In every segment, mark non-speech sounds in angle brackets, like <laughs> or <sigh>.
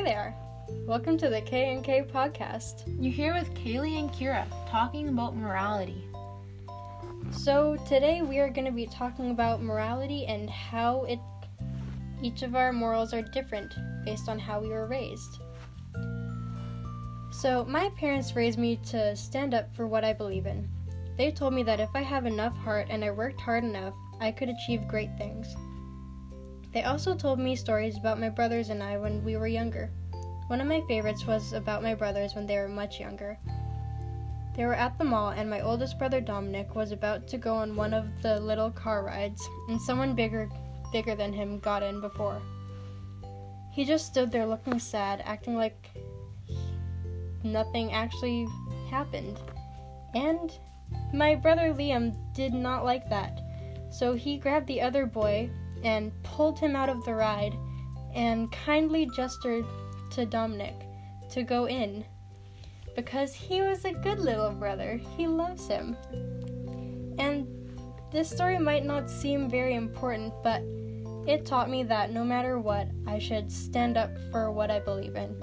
Hi there. Welcome to the K and K podcast. You're here with Kaylee and Kira talking about morality. So today we are going to be talking about morality and how it each of our morals are different based on how we were raised. So my parents raised me to stand up for what I believe in. They told me that if I have enough heart and I worked hard enough, I could achieve great things. They also told me stories about my brothers and I when we were younger. One of my favorites was about my brothers when they were much younger. They were at the mall, and my oldest brother Dominic was about to go on one of the little car rides, and someone bigger, bigger than him got in before. He just stood there looking sad, acting like nothing actually happened. And my brother Liam did not like that, so he grabbed the other boy and pulled him out of the ride and kindly gestured to Dominic to go in because he was a good little brother. He loves him. And this story might not seem very important, but it taught me that no matter what, I should stand up for what I believe in.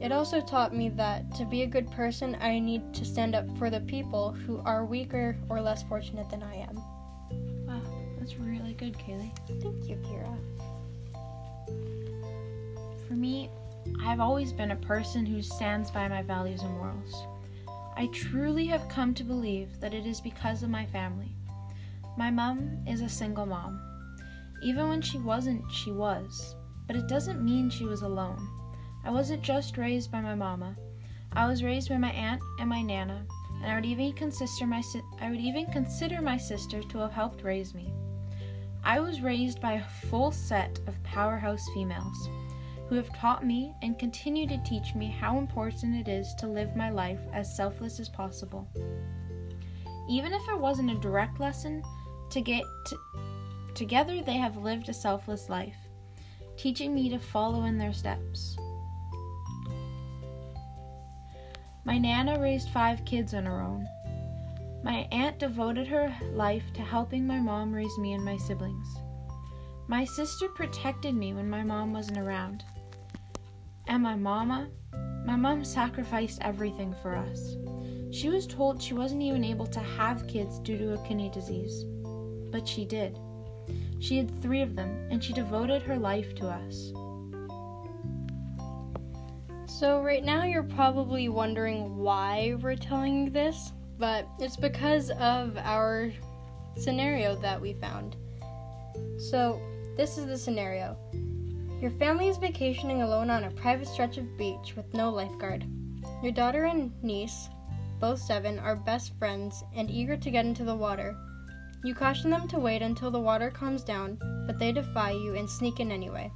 It also taught me that to be a good person, I need to stand up for the people who are weaker or less fortunate than I am. That's really good, Kaylee. Thank you, Kira. For me, I've always been a person who stands by my values and morals. I truly have come to believe that it is because of my family. My mom is a single mom. Even when she wasn't, she was. But it doesn't mean she was alone. I wasn't just raised by my mama. I was raised by my aunt and my nana, and I would even consider my si- I would even consider my sister to have helped raise me. I was raised by a full set of powerhouse females who have taught me and continue to teach me how important it is to live my life as selfless as possible. Even if it wasn't a direct lesson, to get to, together they have lived a selfless life, teaching me to follow in their steps. My Nana raised five kids on her own. My aunt devoted her life to helping my mom raise me and my siblings. My sister protected me when my mom wasn't around. And my mama, my mom sacrificed everything for us. She was told she wasn't even able to have kids due to a kidney disease, but she did. She had three of them, and she devoted her life to us. So, right now, you're probably wondering why we're telling you this, but it's because of our scenario that we found. So, this is the scenario Your family is vacationing alone on a private stretch of beach with no lifeguard. Your daughter and niece, both seven, are best friends and eager to get into the water. You caution them to wait until the water calms down, but they defy you and sneak in anyway.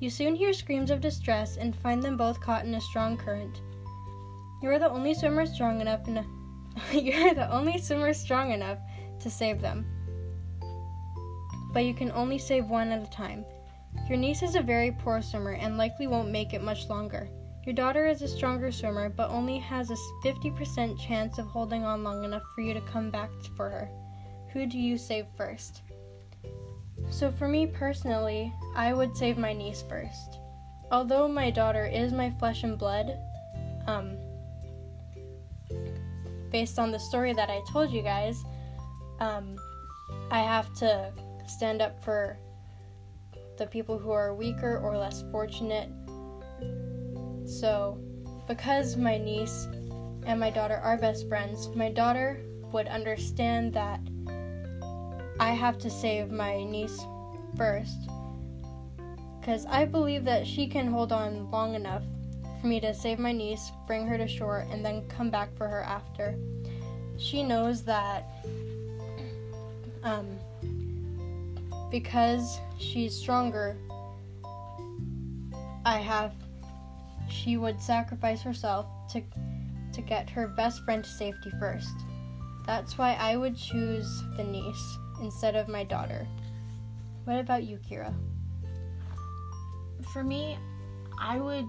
You soon hear screams of distress and find them both caught in a strong current. You are the only swimmer strong enough to <laughs> you are the only swimmer strong enough to save them. But you can only save one at a time. Your niece is a very poor swimmer and likely won't make it much longer. Your daughter is a stronger swimmer but only has a 50% chance of holding on long enough for you to come back for her. Who do you save first? So, for me personally, I would save my niece first. Although my daughter is my flesh and blood, um, based on the story that I told you guys, um, I have to stand up for the people who are weaker or less fortunate. So, because my niece and my daughter are best friends, my daughter would understand that I have to save my niece first. Because I believe that she can hold on long enough for me to save my niece, bring her to shore, and then come back for her after. She knows that um, because she's stronger, I have. She would sacrifice herself to to get her best friend to safety first. That's why I would choose the niece instead of my daughter. What about you, Kira? For me, I would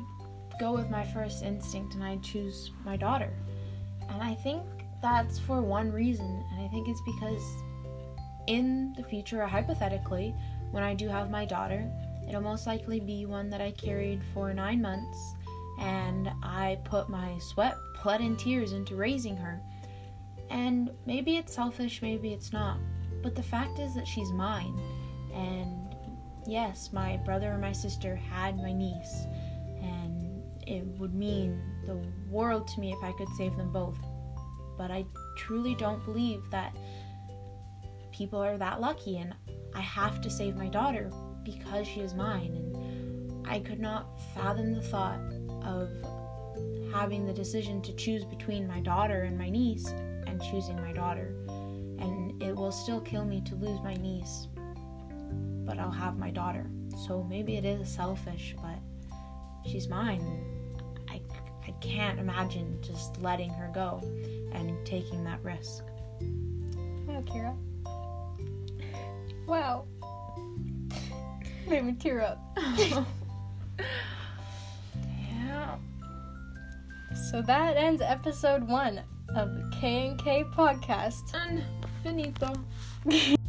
go with my first instinct and I'd choose my daughter. And I think that's for one reason, and I think it's because in the future, hypothetically, when I do have my daughter, It'll most likely be one that I carried for nine months, and I put my sweat, blood, and tears into raising her. And maybe it's selfish, maybe it's not. But the fact is that she's mine. And yes, my brother and my sister had my niece, and it would mean the world to me if I could save them both. But I truly don't believe that people are that lucky, and I have to save my daughter because she is mine. And I could not fathom the thought of having the decision to choose between my daughter and my niece and choosing my daughter. And it will still kill me to lose my niece, but I'll have my daughter. So maybe it is selfish, but she's mine. Can't imagine just letting her go and taking that risk. Wow, Kira. Wow. Made me tear up. yeah. <laughs> So that ends episode one of the K and K podcast. And finito. <laughs>